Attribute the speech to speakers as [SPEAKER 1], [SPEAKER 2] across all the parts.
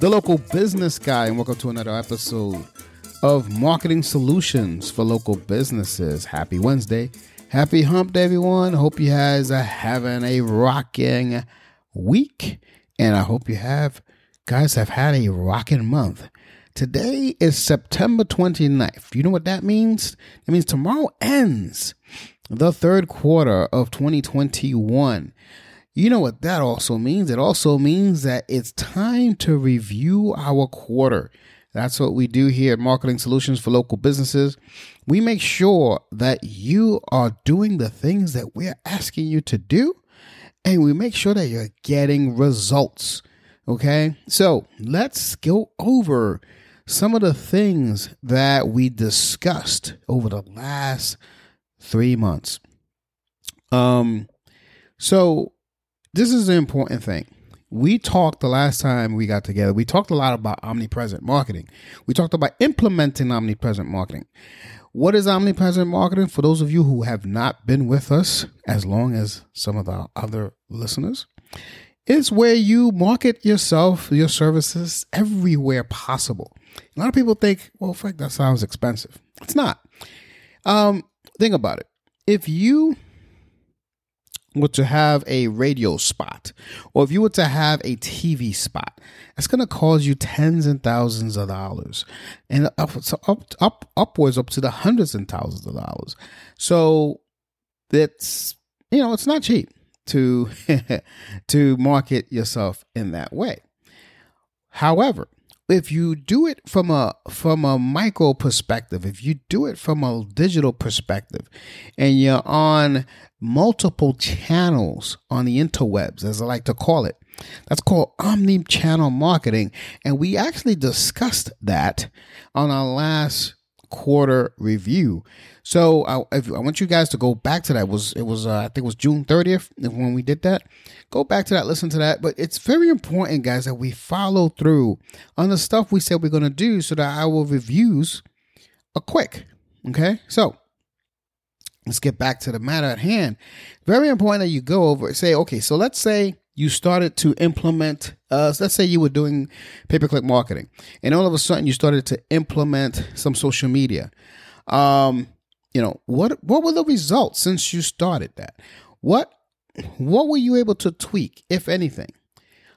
[SPEAKER 1] the local business guy, and welcome to another episode of Marketing Solutions for Local Businesses. Happy Wednesday. Happy hump day, everyone. Hope you guys are having a rocking week. And I hope you have guys have had a rocking month. Today is September 29th. You know what that means? It means tomorrow ends the third quarter of 2021. You know what that also means? It also means that it's time to review our quarter. That's what we do here at Marketing Solutions for Local Businesses. We make sure that you are doing the things that we're asking you to do, and we make sure that you're getting results. Okay, so let's go over some of the things that we discussed over the last three months. Um, so this is an important thing. We talked the last time we got together, we talked a lot about omnipresent marketing. We talked about implementing omnipresent marketing. What is omnipresent marketing? For those of you who have not been with us as long as some of the other listeners, it's where you market yourself, your services everywhere possible. A lot of people think, well, Frank, that sounds expensive. It's not. Um, think about it. If you were to have a radio spot, or if you were to have a TV spot, it's going to cost you tens and thousands of dollars, and up, up, up upwards up to the hundreds and thousands of dollars. So that's you know it's not cheap to to market yourself in that way. However, if you do it from a from a micro perspective, if you do it from a digital perspective, and you're on multiple channels on the interwebs, as I like to call it, that's called omni-channel marketing, and we actually discussed that on our last quarter review. So I, I want you guys to go back to that. It was it was uh, I think it was June 30th when we did that. Go back to that, listen to that. But it's very important, guys, that we follow through on the stuff we said we're to do, so that our reviews are quick. Okay, so let's get back to the matter at hand. Very important that you go over say, okay, so let's say you started to implement uh, let's say you were doing pay-per-click marketing and all of a sudden you started to implement some social media. Um, you know what what were the results since you started that? What what were you able to tweak if anything?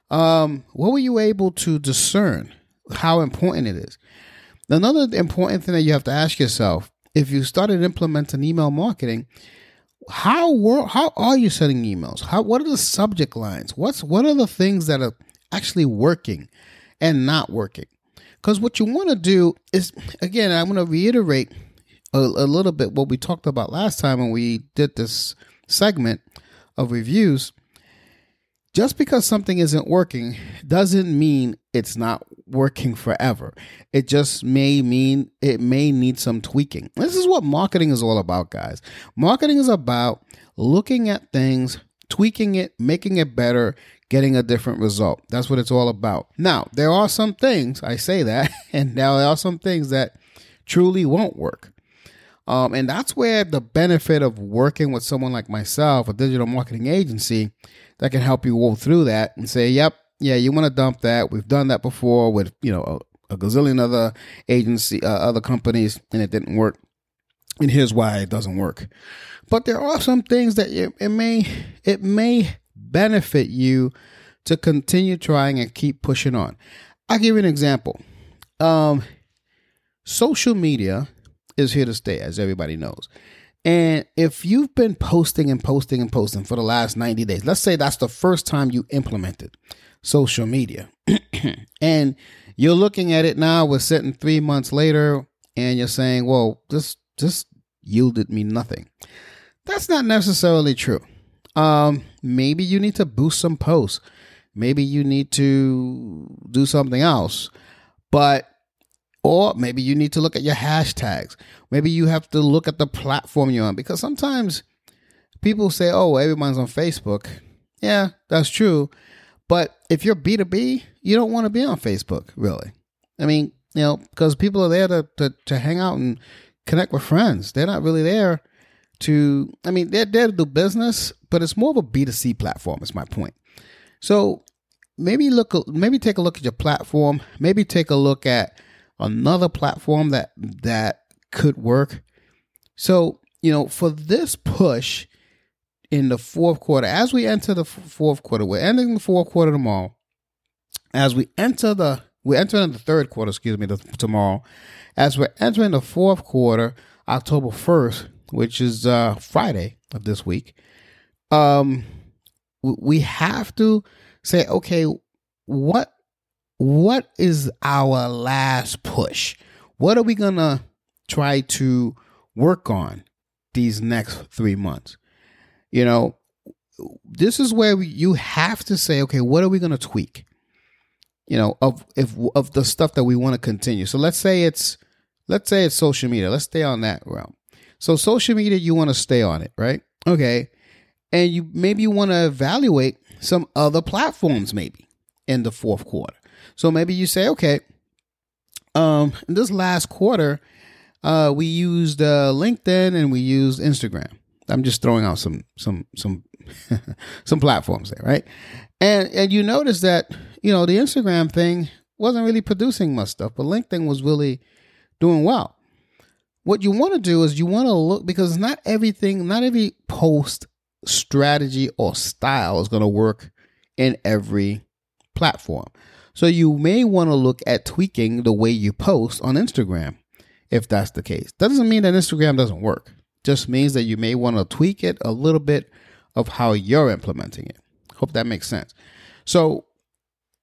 [SPEAKER 1] Um, what were you able to discern how important it is? Another important thing that you have to ask yourself if you started implementing email marketing how were how are you sending emails? How what are the subject lines? What's what are the things that are actually working and not working? Because what you want to do is again i want to reiterate a, a little bit what we talked about last time when we did this segment of reviews just because something isn't working doesn't mean it's not working forever. It just may mean it may need some tweaking. This is what marketing is all about, guys. Marketing is about looking at things, tweaking it, making it better, getting a different result. That's what it's all about. Now, there are some things, I say that, and now there are some things that truly won't work. Um, and that's where the benefit of working with someone like myself, a digital marketing agency, that can help you walk through that and say, yep, yeah, you want to dump that. We've done that before with, you know, a, a gazillion other agency, uh, other companies, and it didn't work. And here's why it doesn't work. But there are some things that it, it may, it may benefit you to continue trying and keep pushing on. I'll give you an example. Um, social media is here to stay, as everybody knows. And if you've been posting and posting and posting for the last 90 days, let's say that's the first time you implemented social media, and you're looking at it now, we're sitting three months later, and you're saying, well, this just yielded me nothing. That's not necessarily true. Um, maybe you need to boost some posts. maybe you need to do something else. But or maybe you need to look at your hashtags. Maybe you have to look at the platform you're on because sometimes people say, "Oh, everyone's on Facebook." Yeah, that's true. But if you're B2B, you don't want to be on Facebook, really. I mean, you know, because people are there to, to, to hang out and connect with friends. They're not really there to, I mean, they're there to do business, but it's more of a B2C platform, is my point. So maybe look, maybe take a look at your platform. Maybe take a look at another platform that, that could work. So, you know, for this push, in the fourth quarter. As we enter the fourth quarter, we're ending the fourth quarter tomorrow. As we enter the we're entering the third quarter, excuse me, the, tomorrow. As we're entering the fourth quarter, October first, which is uh, Friday of this week, um, we have to say, okay, what what is our last push? What are we gonna try to work on these next three months? You know, this is where you have to say, okay, what are we going to tweak? You know, of if of the stuff that we want to continue. So let's say it's let's say it's social media. Let's stay on that realm. So social media, you want to stay on it, right? Okay, and you maybe you want to evaluate some other platforms, maybe in the fourth quarter. So maybe you say, okay, um, in this last quarter, uh, we used uh, LinkedIn and we used Instagram. I'm just throwing out some some some some platforms there, right? And and you notice that you know the Instagram thing wasn't really producing much stuff, but LinkedIn was really doing well. What you want to do is you want to look because not everything, not every post strategy or style is going to work in every platform. So you may want to look at tweaking the way you post on Instagram if that's the case. That doesn't mean that Instagram doesn't work just means that you may want to tweak it a little bit of how you're implementing it. Hope that makes sense. So,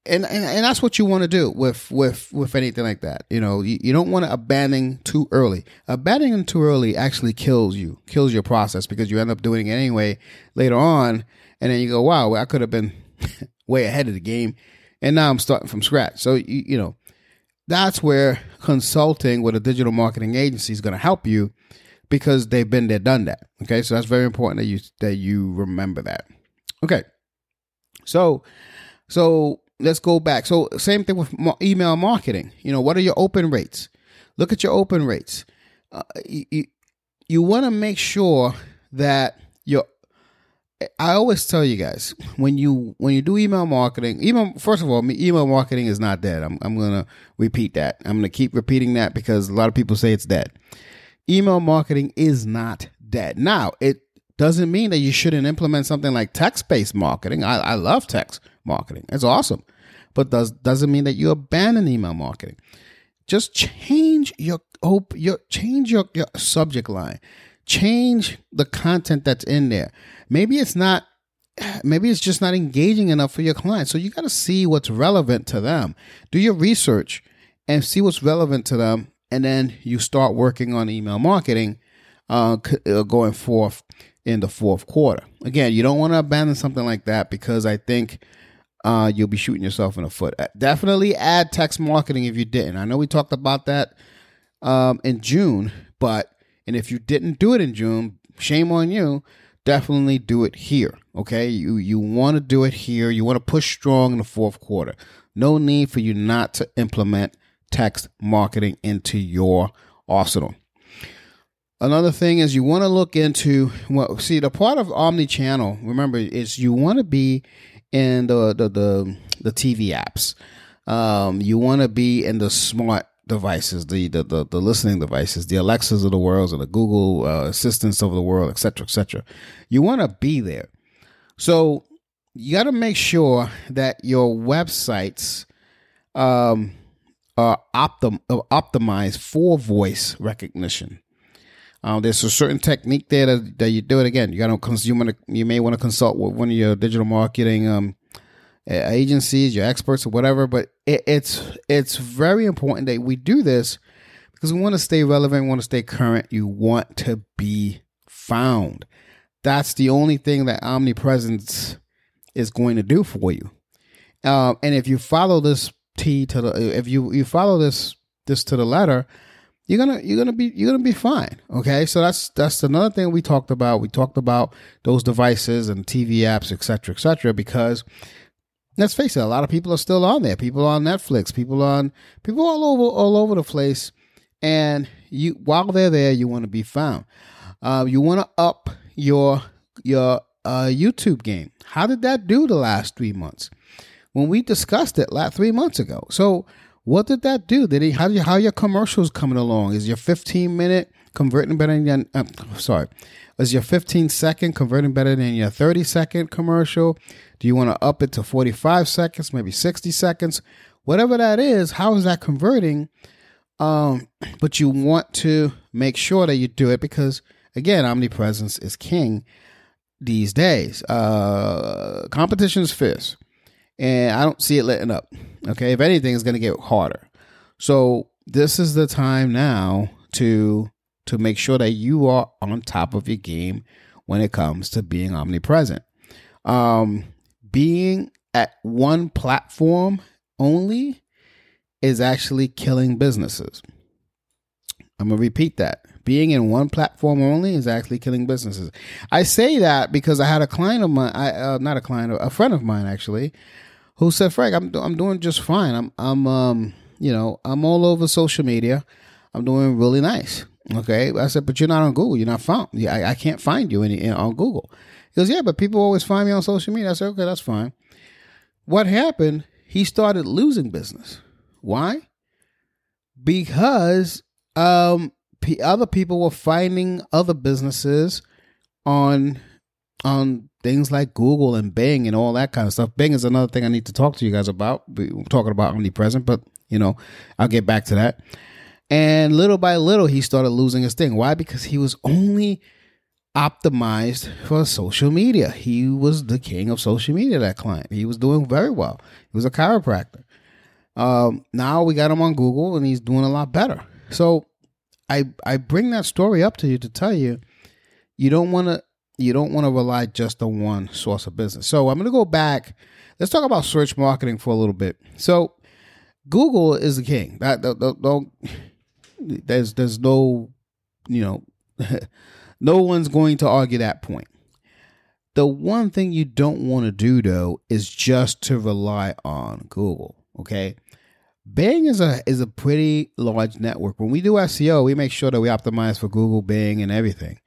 [SPEAKER 1] and and, and that's what you want to do with with with anything like that. You know, you, you don't want to abandon too early. Abandoning too early actually kills you, kills your process because you end up doing it anyway later on, and then you go, "Wow, I could have been way ahead of the game," and now I'm starting from scratch. So you you know, that's where consulting with a digital marketing agency is going to help you because they've been there, done that. Okay, so that's very important that you that you remember that. Okay, so so let's go back. So same thing with email marketing. You know, what are your open rates? Look at your open rates. Uh, you you want to make sure that your I always tell you guys when you when you do email marketing, email first of all, email marketing is not dead. I'm I'm gonna repeat that. I'm gonna keep repeating that because a lot of people say it's dead email marketing is not dead. Now, it doesn't mean that you shouldn't implement something like text based marketing. I, I love text marketing, it's awesome. But does doesn't mean that you abandon email marketing. Just change your op- your change your, your subject line. Change the content that's in there. Maybe it's not maybe it's just not engaging enough for your clients. So you got to see what's relevant to them. Do your research and see what's relevant to them and then you start working on email marketing uh, uh, going forth in the fourth quarter. Again, you don't want to abandon something like that because I think uh, you'll be shooting yourself in the foot. Uh, definitely add text marketing if you didn't. I know we talked about that um, in June, but and if you didn't do it in June, shame on you. Definitely do it here. Okay, you you want to do it here. You want to push strong in the fourth quarter. No need for you not to implement text marketing into your arsenal. Another thing is you want to look into well, see the part of omni-channel. Remember, is you want to be in the the the, the TV apps. Um, you want to be in the smart devices, the, the the, the listening devices, the Alexas of the world, or the Google uh, assistants of the world, etc., etc. You want to be there. So you got to make sure that your websites um, are optim- optimized for voice recognition. Um, there's a certain technique there that, that you do it again. You got to wanna, you may want to consult with one of your digital marketing um, agencies, your experts, or whatever. But it, it's it's very important that we do this because we want to stay relevant, we want to stay current. You want to be found. That's the only thing that omnipresence is going to do for you. Um, and if you follow this T to the, if you you follow this this to the letter, you're gonna you're gonna be you're gonna be fine. Okay, so that's that's another thing we talked about. We talked about those devices and TV apps, etc., etc. because let's face it, a lot of people are still on there. People on Netflix, people on people all over all over the place, and you while they're there, you want to be found. Uh, you want to up your your uh, YouTube game. How did that do the last three months? When we discussed it last three months ago. So what did that do? Did he how how your commercials coming along? Is your 15 minute converting better than your, uh, sorry, is your 15 second converting better than your 30 second commercial? Do you want to up it to 45 seconds, maybe 60 seconds? Whatever that is, how is that converting? Um, but you want to make sure that you do it because again, omnipresence is king these days. Uh, competition is fierce, and I don't see it letting up. Okay, if anything, it's going to get harder. So this is the time now to to make sure that you are on top of your game when it comes to being omnipresent. Um, being at one platform only is actually killing businesses. I'm gonna repeat that being in one platform only is actually killing businesses. I say that because I had a client of mine, I, uh, not a client, a friend of mine actually, who said, "Frank, I'm I'm doing just fine. I'm I'm um you know I'm all over social media. I'm doing really nice." Okay, I said, "But you're not on Google. You're not found. I, I can't find you any, on Google." He goes, "Yeah, but people always find me on social media." I said, "Okay, that's fine." What happened? He started losing business. Why? Because um other people were finding other businesses on on things like Google and Bing and all that kind of stuff. Bing is another thing I need to talk to you guys about. We're talking about omnipresent, but you know, I'll get back to that. And little by little, he started losing his thing. Why? Because he was only optimized for social media. He was the king of social media, that client. He was doing very well. He was a chiropractor. Um, now we got him on Google and he's doing a lot better. So I I bring that story up to you to tell you you don't want to you don't want to rely just on one source of business. So I'm going to go back. Let's talk about search marketing for a little bit. So Google is the king. That don't there's there's no you know no one's going to argue that point. The one thing you don't want to do though is just to rely on Google. Okay. Bing is a is a pretty large network. When we do SEO, we make sure that we optimize for Google, Bing, and everything,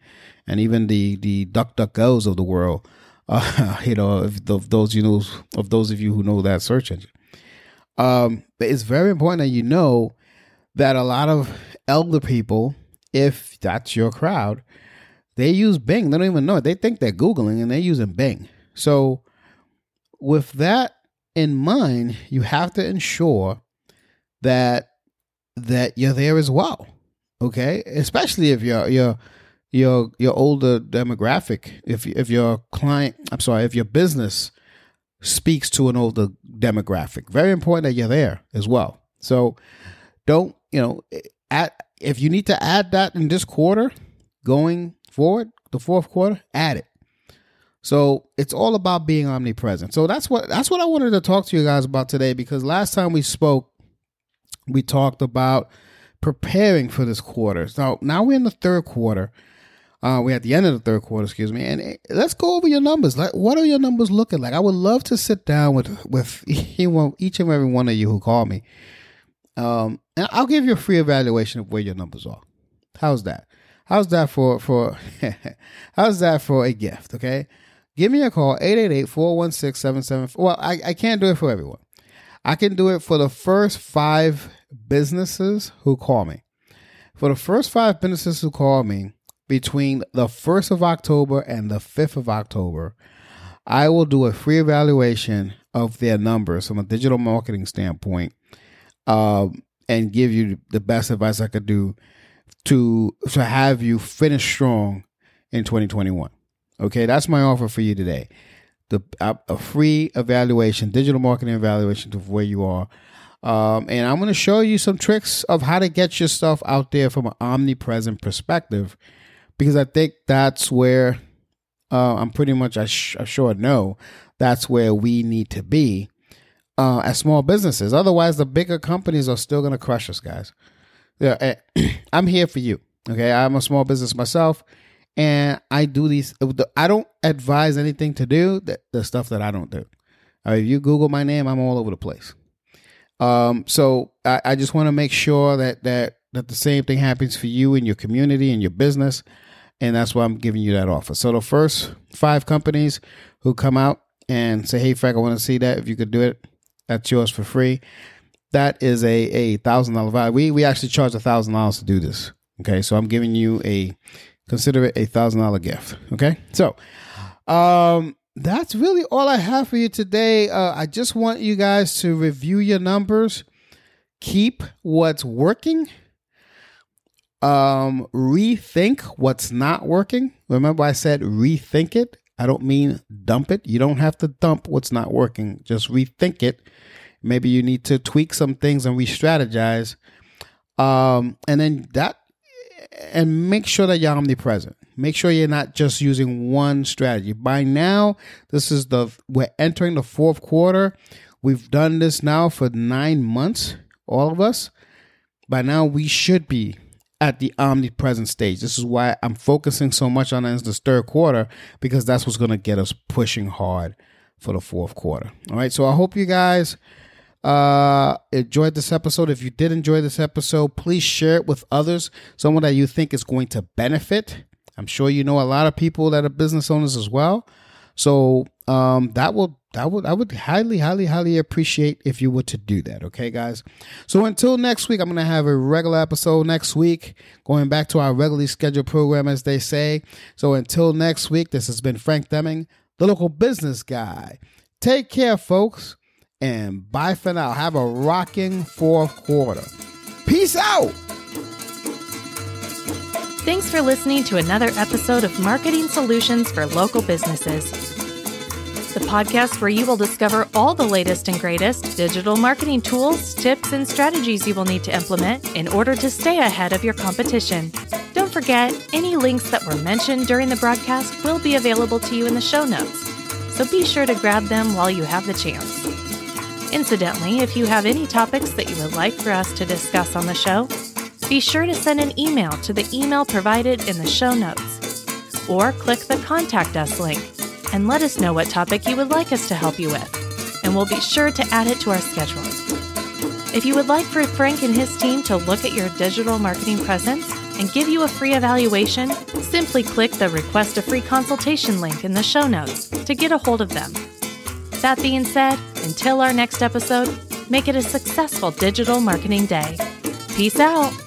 [SPEAKER 1] and even the the DuckDuckGos of the world. Uh, you know, if the, those you know of those of you who know that search engine. Um, but it's very important that you know that a lot of elder people, if that's your crowd, they use Bing. They don't even know it. They think they're googling and they're using Bing. So, with that in mind, you have to ensure that that you're there as well. Okay, especially if you're you're your your older demographic. If if your client, I'm sorry, if your business speaks to an older demographic, very important that you're there as well. So don't you know at if you need to add that in this quarter going forward, the fourth quarter, add it. So it's all about being omnipresent. So that's what that's what I wanted to talk to you guys about today because last time we spoke, we talked about preparing for this quarter. So now we're in the third quarter. Uh, we're at the end of the third quarter, excuse me, and eh, let's go over your numbers. Like, what are your numbers looking like? I would love to sit down with with each and every one of you who call me, um, and I'll give you a free evaluation of where your numbers are. How's that? How's that for for? how's that for a gift? Okay, give me a call 888-416-77. Well, I I can't do it for everyone. I can do it for the first five businesses who call me. For the first five businesses who call me between the 1st of October and the 5th of October, I will do a free evaluation of their numbers from a digital marketing standpoint um, and give you the best advice I could do to to have you finish strong in 2021. Okay, that's my offer for you today the a free evaluation, digital marketing evaluation of where you are. Um, and I'm going to show you some tricks of how to get your stuff out there from an omnipresent perspective, because I think that's where uh, I'm pretty much I, sh- I sure know that's where we need to be uh, as small businesses. Otherwise, the bigger companies are still going to crush us, guys. Yeah, I'm here for you. Okay, I'm a small business myself, and I do these. I don't advise anything to do that the stuff that I don't do. Right, if you Google my name, I'm all over the place. Um, so I, I just want to make sure that that that the same thing happens for you in your community and your business, and that's why I'm giving you that offer. So the first five companies who come out and say, "Hey, Frank, I want to see that. If you could do it, that's yours for free." That is a a thousand dollar value. We we actually charge a thousand dollars to do this. Okay, so I'm giving you a consider it a thousand dollar gift. Okay, so um that's really all I have for you today. Uh, I just want you guys to review your numbers, keep what's working, um, rethink what's not working. Remember, I said rethink it. I don't mean dump it. You don't have to dump what's not working. Just rethink it. Maybe you need to tweak some things and re-strategize. Um, and then that, and make sure that you're omnipresent. Make sure you're not just using one strategy. By now, this is the we're entering the fourth quarter. We've done this now for nine months, all of us. By now, we should be at the omnipresent stage. This is why I'm focusing so much on this third quarter because that's what's going to get us pushing hard for the fourth quarter. All right. So I hope you guys uh enjoyed this episode if you did enjoy this episode please share it with others someone that you think is going to benefit I'm sure you know a lot of people that are business owners as well. So um, that will that would I would highly, highly, highly appreciate if you were to do that. Okay, guys. So until next week, I'm gonna have a regular episode next week, going back to our regularly scheduled program, as they say. So until next week, this has been Frank Demming, the local business guy. Take care, folks, and bye for now. Have a rocking fourth quarter. Peace out.
[SPEAKER 2] Thanks for listening to another episode of Marketing Solutions for Local Businesses, the podcast where you will discover all the latest and greatest digital marketing tools, tips, and strategies you will need to implement in order to stay ahead of your competition. Don't forget, any links that were mentioned during the broadcast will be available to you in the show notes, so be sure to grab them while you have the chance. Incidentally, if you have any topics that you would like for us to discuss on the show, be sure to send an email to the email provided in the show notes, or click the Contact Us link and let us know what topic you would like us to help you with, and we'll be sure to add it to our schedule. If you would like for Frank and his team to look at your digital marketing presence and give you a free evaluation, simply click the Request a Free Consultation link in the show notes to get a hold of them. That being said, until our next episode, make it a successful digital marketing day. Peace out.